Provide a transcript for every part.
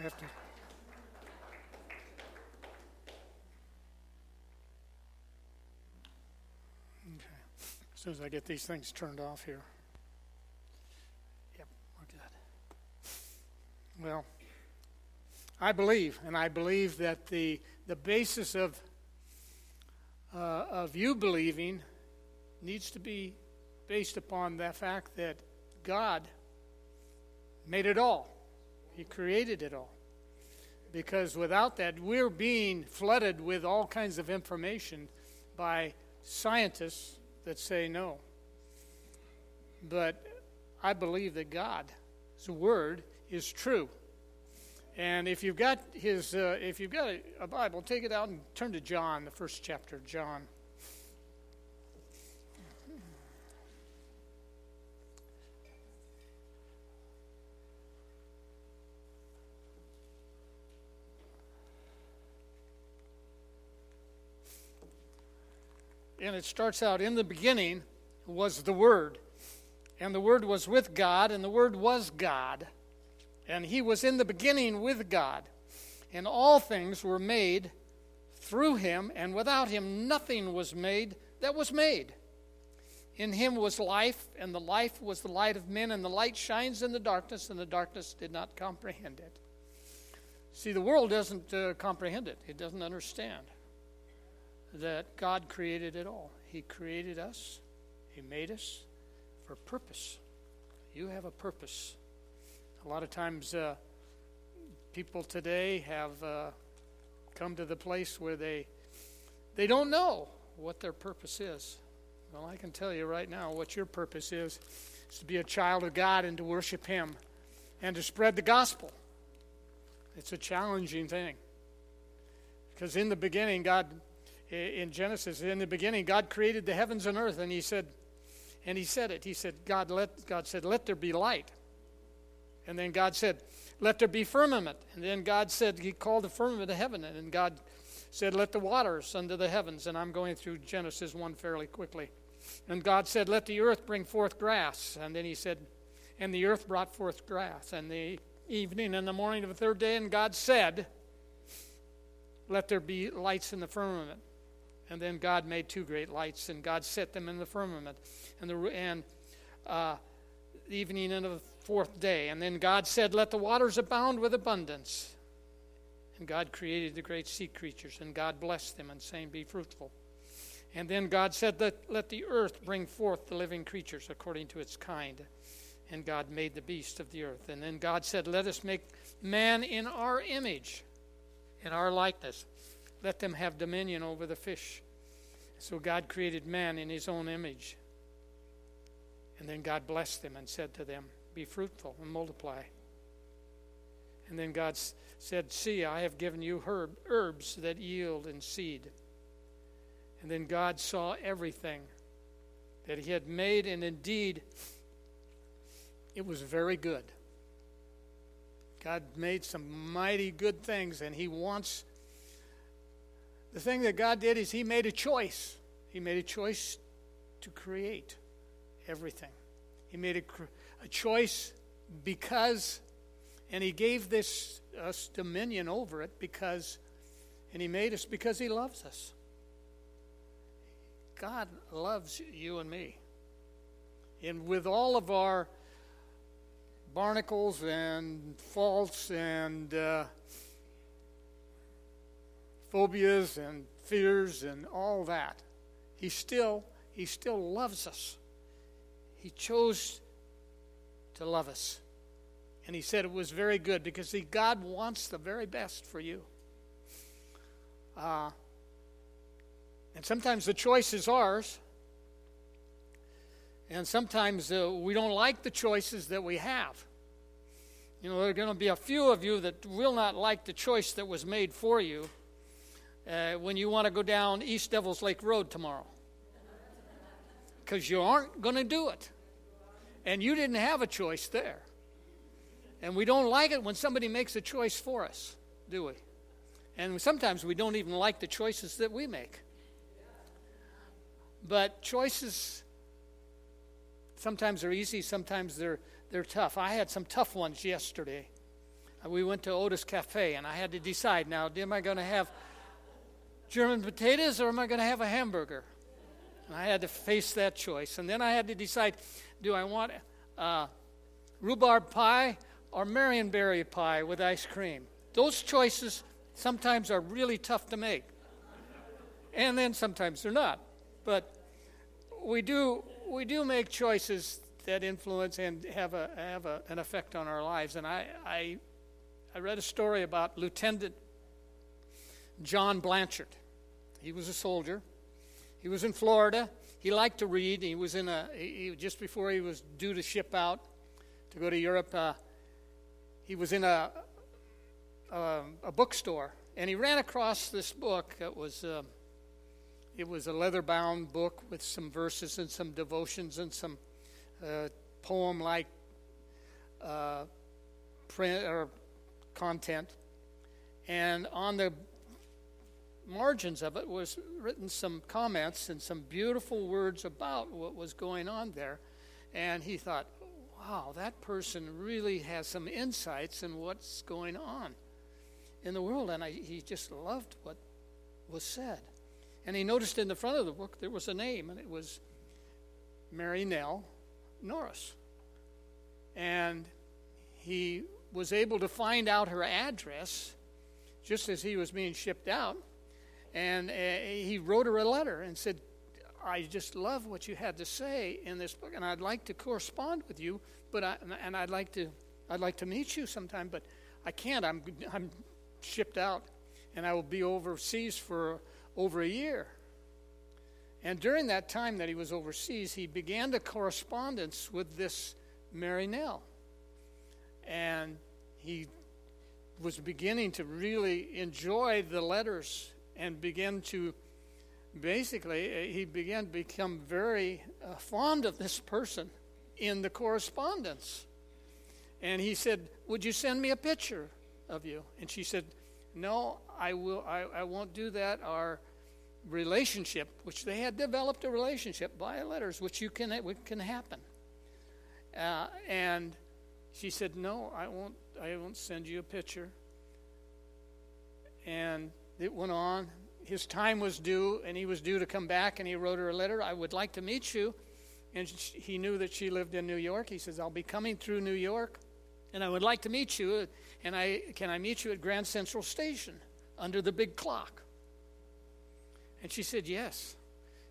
I have to. Okay. As soon as I get these things turned off here. Yep, we're good. Well, I believe, and I believe that the the basis of uh, of you believing needs to be based upon the fact that God made it all. He created it all. Because without that, we're being flooded with all kinds of information by scientists that say no. But I believe that God's word is true. And if you've got his, uh, if you've got a, a Bible, take it out and turn to John, the first chapter John. And it starts out in the beginning was the Word. And the Word was with God, and the Word was God. And He was in the beginning with God. And all things were made through Him, and without Him nothing was made that was made. In Him was life, and the life was the light of men, and the light shines in the darkness, and the darkness did not comprehend it. See, the world doesn't uh, comprehend it, it doesn't understand that God created it all. He created us, He made us for purpose. You have a purpose. A lot of times, uh, people today have uh, come to the place where they they don't know what their purpose is. Well, I can tell you right now what your purpose is: is to be a child of God and to worship Him, and to spread the gospel. It's a challenging thing because in the beginning, God in Genesis, in the beginning, God created the heavens and earth, and He said, and He said it. He said, God let God said, let there be light. And then God said, let there be firmament. And then God said, He called the firmament a heaven. And God said, let the waters under the heavens. And I'm going through Genesis 1 fairly quickly. And God said, let the earth bring forth grass. And then He said, and the earth brought forth grass. And the evening and the morning of the third day, and God said, let there be lights in the firmament and then God made two great lights, and God set them in the firmament, and the and uh, the evening and the fourth day. And then God said, "Let the waters abound with abundance." And God created the great sea creatures, and God blessed them, and saying, "Be fruitful." And then God said, "Let let the earth bring forth the living creatures according to its kind." And God made the beast of the earth. And then God said, "Let us make man in our image, in our likeness." Let them have dominion over the fish. So God created man in his own image. And then God blessed them and said to them, Be fruitful and multiply. And then God said, See, I have given you herb, herbs that yield in seed. And then God saw everything that he had made, and indeed, it was very good. God made some mighty good things, and he wants the thing that God did is He made a choice. He made a choice to create everything. He made a, a choice because, and He gave this us dominion over it because, and He made us because He loves us. God loves you and me. And with all of our barnacles and faults and uh, phobias and fears and all that. He still he still loves us. He chose to love us. And he said it was very good because see, God wants the very best for you. Uh, and sometimes the choice is ours. And sometimes uh, we don't like the choices that we have. You know, there are going to be a few of you that will not like the choice that was made for you uh, when you want to go down East Devils Lake Road tomorrow. Because you aren't going to do it. And you didn't have a choice there. And we don't like it when somebody makes a choice for us, do we? And sometimes we don't even like the choices that we make. But choices sometimes are easy, sometimes they're, they're tough. I had some tough ones yesterday. we went to Otis Cafe, and I had to decide now, am I going to have German potatoes or am I going to have a hamburger? And I had to face that choice. And then I had to decide do I want uh, rhubarb pie or Marionberry pie with ice cream? Those choices sometimes are really tough to make. And then sometimes they're not. But we do, we do make choices that influence and have, a, have a, an effect on our lives. And I, I, I read a story about Lieutenant John Blanchard. He was a soldier. He was in Florida. He liked to read. He was in a he, just before he was due to ship out to go to Europe. Uh, he was in a, a, a bookstore and he ran across this book. It was uh, it was a leather-bound book with some verses and some devotions and some uh, poem-like uh, print or content. And on the margins of it was written some comments and some beautiful words about what was going on there. And he thought, wow, that person really has some insights in what's going on in the world. And I, he just loved what was said. And he noticed in the front of the book there was a name, and it was Mary Nell Norris. And he was able to find out her address just as he was being shipped out and uh, he wrote her a letter and said, I just love what you had to say in this book, and I'd like to correspond with you, but I, and I'd like to, I'd like to meet you sometime, but I can't. I'm, I'm shipped out, and I will be overseas for over a year. And during that time that he was overseas, he began the correspondence with this Mary Nell. And he was beginning to really enjoy the letters and began to basically, uh, he began to become very uh, fond of this person in the correspondence. And he said, Would you send me a picture of you? And she said, No, I, will, I, I won't do that. Our relationship, which they had developed a relationship via letters, which you can, which can happen. Uh, and she said, No, I won't, I won't send you a picture. And it went on. His time was due, and he was due to come back, and he wrote her a letter. I would like to meet you. And he knew that she lived in New York. He says, I'll be coming through New York, and I would like to meet you. And I, can I meet you at Grand Central Station under the big clock? And she said, Yes.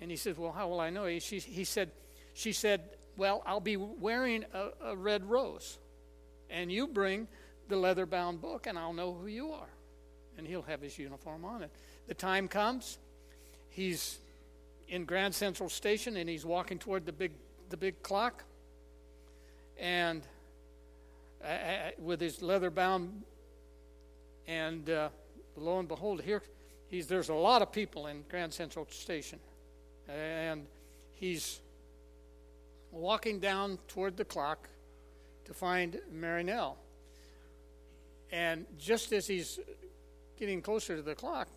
And he said, Well, how will I know? He, she, he said, She said, Well, I'll be wearing a, a red rose, and you bring the leather bound book, and I'll know who you are and he'll have his uniform on it. The time comes, he's in Grand Central Station and he's walking toward the big the big clock, and uh, uh with his leather bound, and uh, lo and behold, here he's there's a lot of people in Grand Central Station, and he's walking down toward the clock to find Marinelle. And just as he's getting closer to the clock,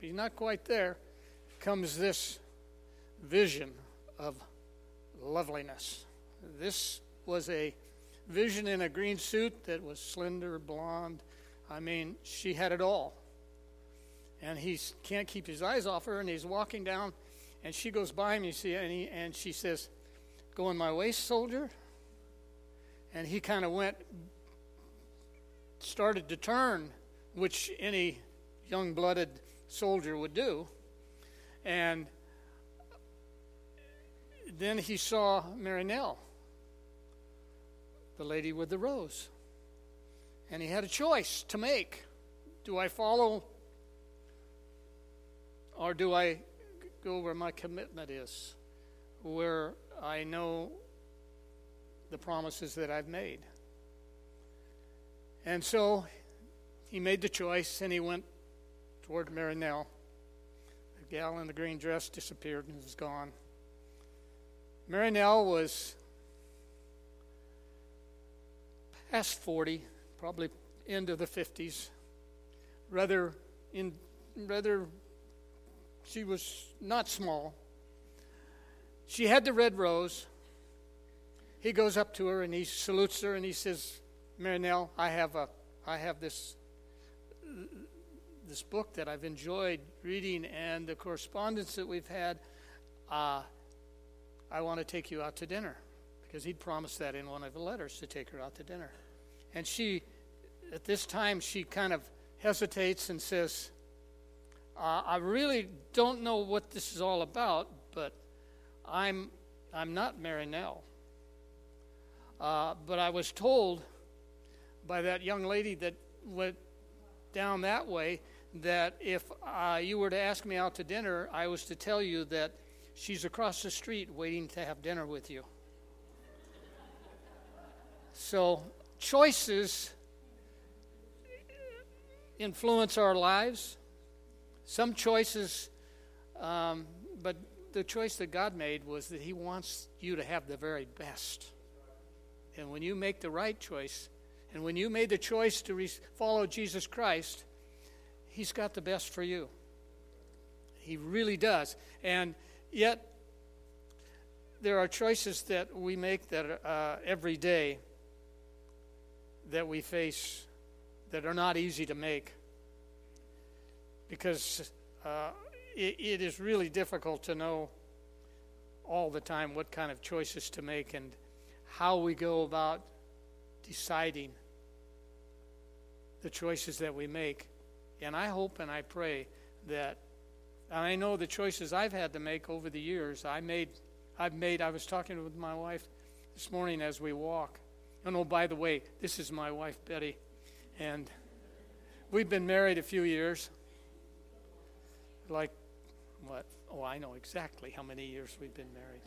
he's not quite there, comes this vision of loveliness. This was a vision in a green suit that was slender, blonde. I mean, she had it all. And he can't keep his eyes off her, and he's walking down, and she goes by him, you see, and, he, and she says, Going my way, soldier? And he kind of went, started to turn, which any young blooded soldier would do. And then he saw Marinelle, the lady with the rose. And he had a choice to make. Do I follow or do I go where my commitment is, where I know the promises that I've made? And so he made the choice and he went toward Marinelle. The gal in the green dress disappeared and was gone. Marinelle was past 40, probably end of the 50s. Rather, in rather, she was not small. She had the red rose. He goes up to her and he salutes her and he says, Marinelle, I have a I have this this book that I've enjoyed reading and the correspondence that we've had. Uh, I want to take you out to dinner because he'd promised that in one of the letters to take her out to dinner. And she, at this time, she kind of hesitates and says, uh, I really don't know what this is all about, but I'm, I'm not Marinelle. Uh, but I was told by that young lady that went down that way that if uh, you were to ask me out to dinner, I was to tell you that she's across the street waiting to have dinner with you. So, choices influence our lives. Some choices, um, but the choice that God made was that He wants you to have the very best. And when you make the right choice, and when you made the choice to re- follow Jesus Christ, He's got the best for you. He really does. And yet, there are choices that we make that uh, every day that we face that are not easy to make because uh, it, it is really difficult to know all the time what kind of choices to make and how we go about deciding the choices that we make. And I hope and I pray that, I know the choices I've had to make over the years, I made, I've made, I was talking with my wife this morning as we walk. And oh, by the way, this is my wife, Betty. And we've been married a few years. Like, what? Oh, I know exactly how many years we've been married.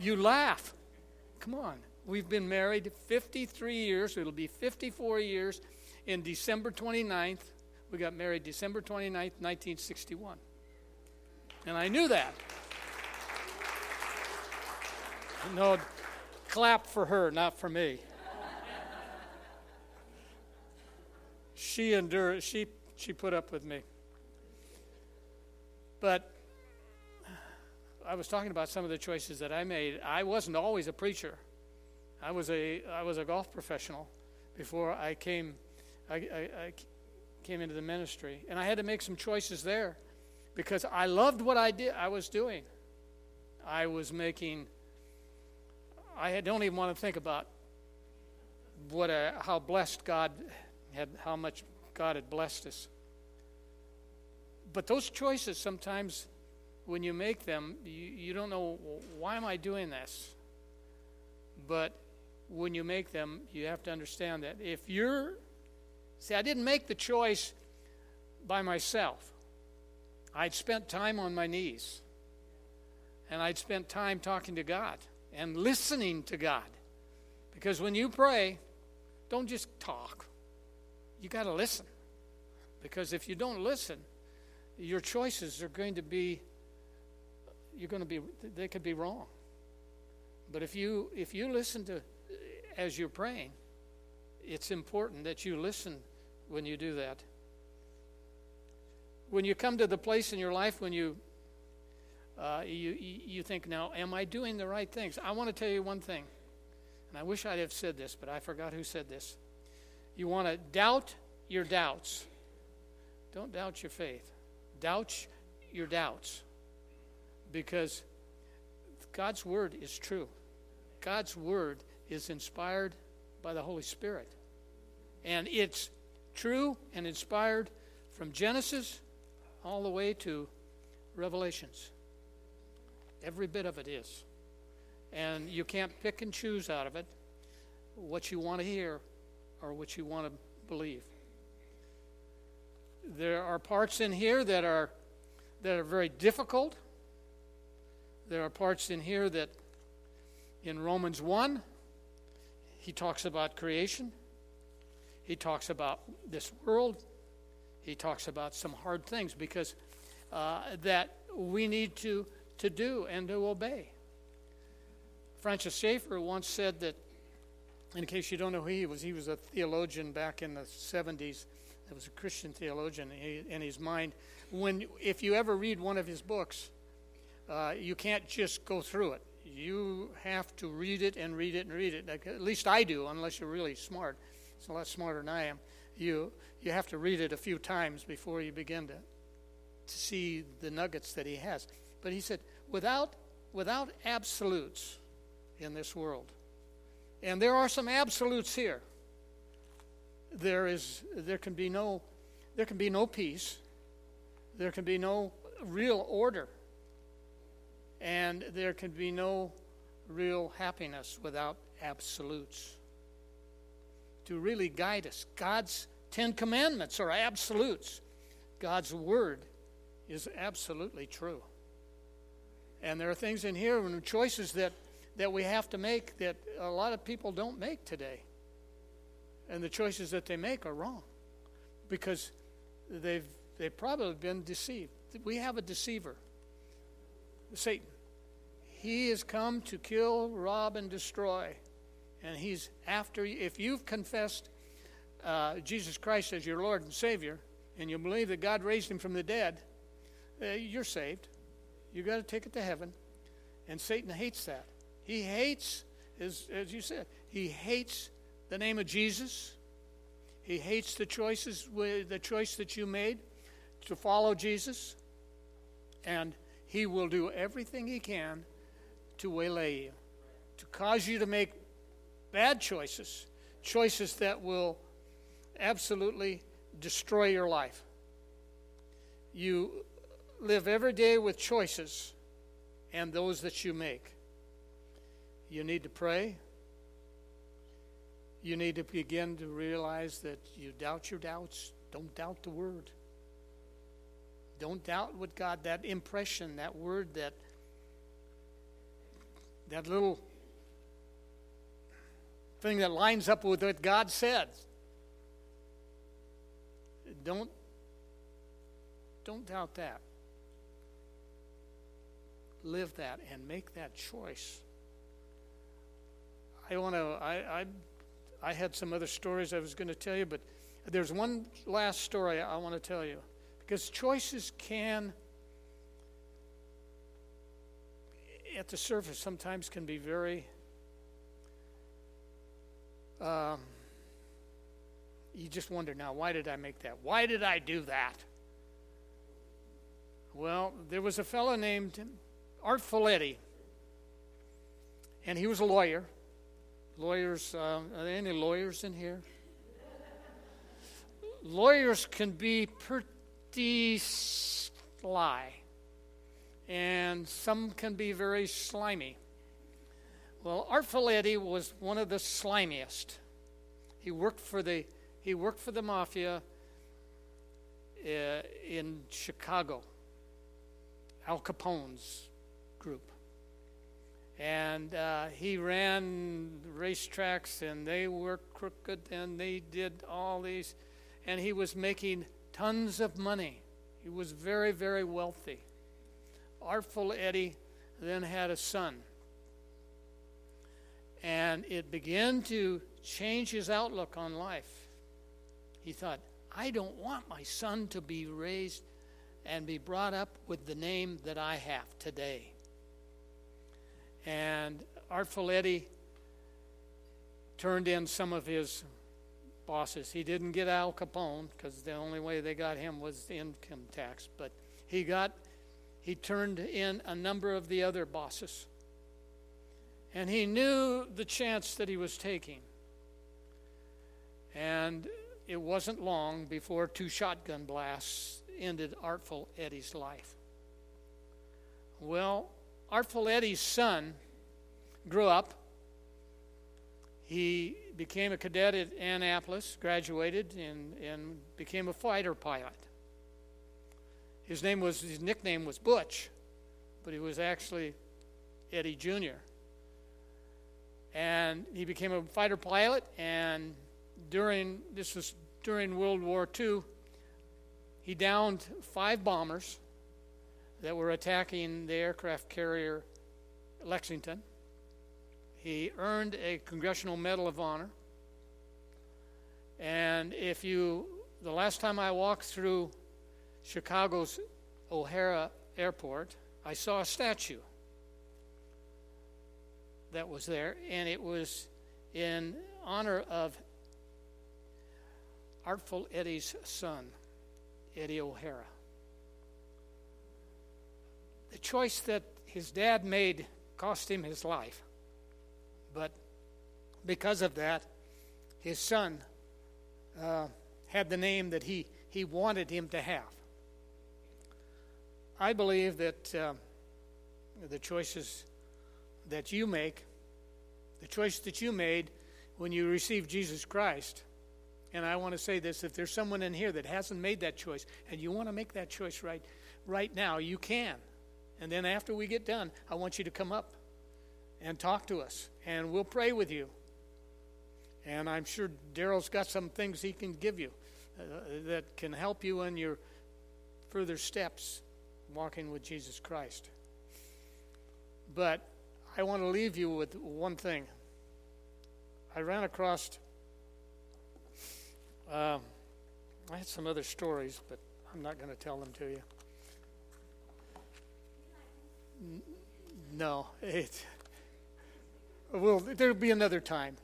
You laugh. Come on. We've been married 53 years. It'll be 54 years in December 29th. We got married December 29th, 1961. And I knew that. No, clap for her, not for me. she endured, she, she put up with me. But I was talking about some of the choices that I made. I wasn't always a preacher. I was a I was a golf professional before I came I, I, I came into the ministry, and I had to make some choices there because I loved what I did. I was doing. I was making. I don't even want to think about what a, how blessed God had, how much God had blessed us. But those choices sometimes, when you make them, you, you don't know why am I doing this. But when you make them, you have to understand that if you're, see, I didn't make the choice by myself. I'd spent time on my knees, and I'd spent time talking to God and listening to God. Because when you pray, don't just talk, you got to listen. Because if you don't listen, your choices are going to be you're going to be they could be wrong but if you if you listen to as you're praying, it's important that you listen when you do that. When you come to the place in your life when you uh, you, you think, now, am I doing the right things? I want to tell you one thing, and I wish I'd have said this, but I forgot who said this. You want to doubt your doubts. Don't doubt your faith. Doubt your doubts. Because God's word is true. God's word is inspired by the Holy Spirit. And it's true and inspired from Genesis all the way to Revelations. Every bit of it is. And you can't pick and choose out of it what you want to hear or what you want to believe. There are parts in here that are that are very difficult. There are parts in here that in Romans 1 he talks about creation. He talks about this world. He talks about some hard things because uh, that we need to, to do and to obey. Francis Schaeffer once said that, in case you don't know who he was, he was a theologian back in the 70s. He was a Christian theologian in his mind. When, if you ever read one of his books, uh, you can't just go through it you have to read it and read it and read it. At least I do, unless you're really smart. He's a lot smarter than I am. You, you have to read it a few times before you begin to, to see the nuggets that he has. But he said, without, without absolutes in this world, and there are some absolutes here, there, is, there, can be no, there can be no peace, there can be no real order, and there can be no real happiness without absolutes to really guide us. God's Ten Commandments are absolutes, God's Word is absolutely true. And there are things in here and choices that, that we have to make that a lot of people don't make today. And the choices that they make are wrong because they've, they've probably been deceived. We have a deceiver, Satan. He has come to kill, rob, and destroy. And he's after you. If you've confessed uh, Jesus Christ as your Lord and Savior, and you believe that God raised him from the dead, uh, you're saved. You've got to take it to heaven. And Satan hates that. He hates, as, as you said, he hates the name of Jesus. He hates the choices, the choice that you made to follow Jesus. And he will do everything he can to waylay you, to cause you to make bad choices, choices that will absolutely destroy your life. You live every day with choices and those that you make. You need to pray. You need to begin to realize that you doubt your doubts. Don't doubt the word. Don't doubt what God, that impression, that word, that that little thing that lines up with what God said. Don't don't doubt that. Live that and make that choice. I want to. I, I I had some other stories I was going to tell you, but there's one last story I want to tell you because choices can at the surface sometimes can be very um, you just wonder now why did i make that? Why did i do that? Well there was a fellow named Artful Eddie and he was a lawyer. Lawyers uh, are there any lawyers in here? Lawyers can be pretty sly and some can be very slimy. Well, Artful Eddie was one of the slimiest. He worked for the he worked for the mafia uh, in Chicago, Al Capone's group, and uh, he ran racetracks, and they were crooked, and they did all these, and he was making tons of money. He was very, very wealthy. Artful Eddie then had a son. And it began to change his outlook on life. He thought, I don't want my son to be raised and be brought up with the name that I have today. And Artful Eddie turned in some of his bosses. He didn't get Al Capone because the only way they got him was the income tax, but he got he turned in a number of the other bosses. And he knew the chance that he was taking. And it wasn't long before two shotgun blasts ended Artful Eddie's life. Well, Artful Eddie's son grew up. He became a cadet at Annapolis, graduated, and, and became a fighter pilot. His name was his nickname was Butch, but he was actually Eddie Jr. And he became a fighter pilot, and during this was during World War II, he downed five bombers that were attacking the aircraft carrier Lexington. He earned a Congressional Medal of Honor. And if you, the last time I walked through Chicago's O'Hare Airport, I saw a statue that was there, and it was in honor of Artful Eddie's son, Eddie O'Hare. The choice that his dad made cost him his life. But because of that, his son uh, had the name that he, he wanted him to have. I believe that uh, the choices that you make, the choice that you made when you received Jesus Christ, and I want to say this if there's someone in here that hasn't made that choice and you want to make that choice right right now, you can. And then after we get done, I want you to come up and talk to us, and we'll pray with you. And I'm sure Daryl's got some things he can give you uh, that can help you in your further steps walking with Jesus Christ. But I want to leave you with one thing. I ran across, uh, I had some other stories, but I'm not going to tell them to you. No, it. Well, there'll be another time.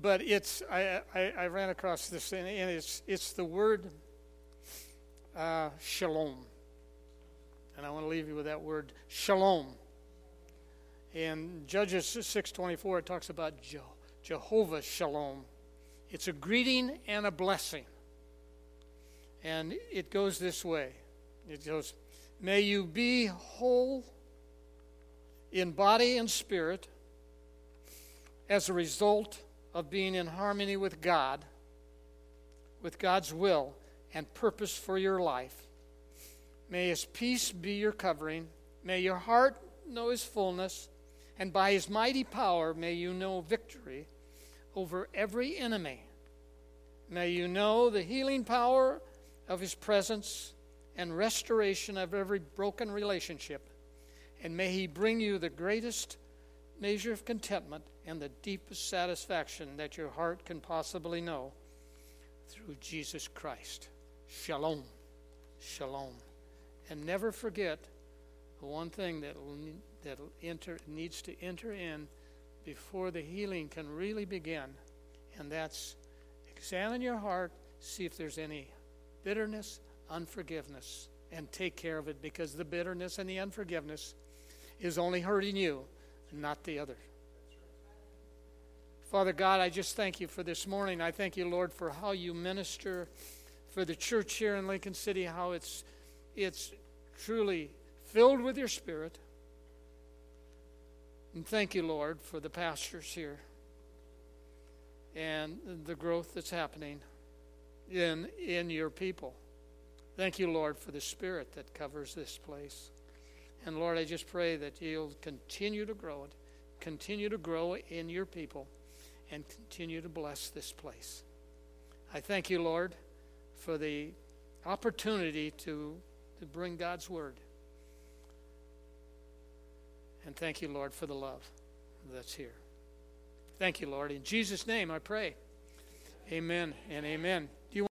But it's I, I, I ran across this and it's it's the word uh, shalom, and I want to leave you with that word shalom. In Judges six twenty four, it talks about Jehovah shalom. It's a greeting and a blessing, and it goes this way. It goes, May you be whole in body and spirit as a result of being in harmony with God, with God's will and purpose for your life. May His peace be your covering. May your heart know His fullness. And by His mighty power, may you know victory over every enemy. May you know the healing power of His presence and restoration of every broken relationship. And may He bring you the greatest measure of contentment and the deepest satisfaction that your heart can possibly know through Jesus Christ. Shalom. Shalom. And never forget the one thing that that enter, needs to enter in before the healing can really begin, and that's examine your heart, see if there's any bitterness, unforgiveness and take care of it because the bitterness and the unforgiveness is only hurting you, not the other. Father God, I just thank you for this morning. I thank you, Lord, for how you minister for the church here in Lincoln City, how it's it's truly filled with your spirit. And thank you, Lord, for the pastors here and the growth that's happening in in your people. Thank you, Lord, for the Spirit that covers this place. And Lord, I just pray that you'll continue to grow it, continue to grow in your people, and continue to bless this place. I thank you, Lord, for the opportunity to, to bring God's word. And thank you, Lord, for the love that's here. Thank you, Lord. In Jesus' name I pray. Amen and amen.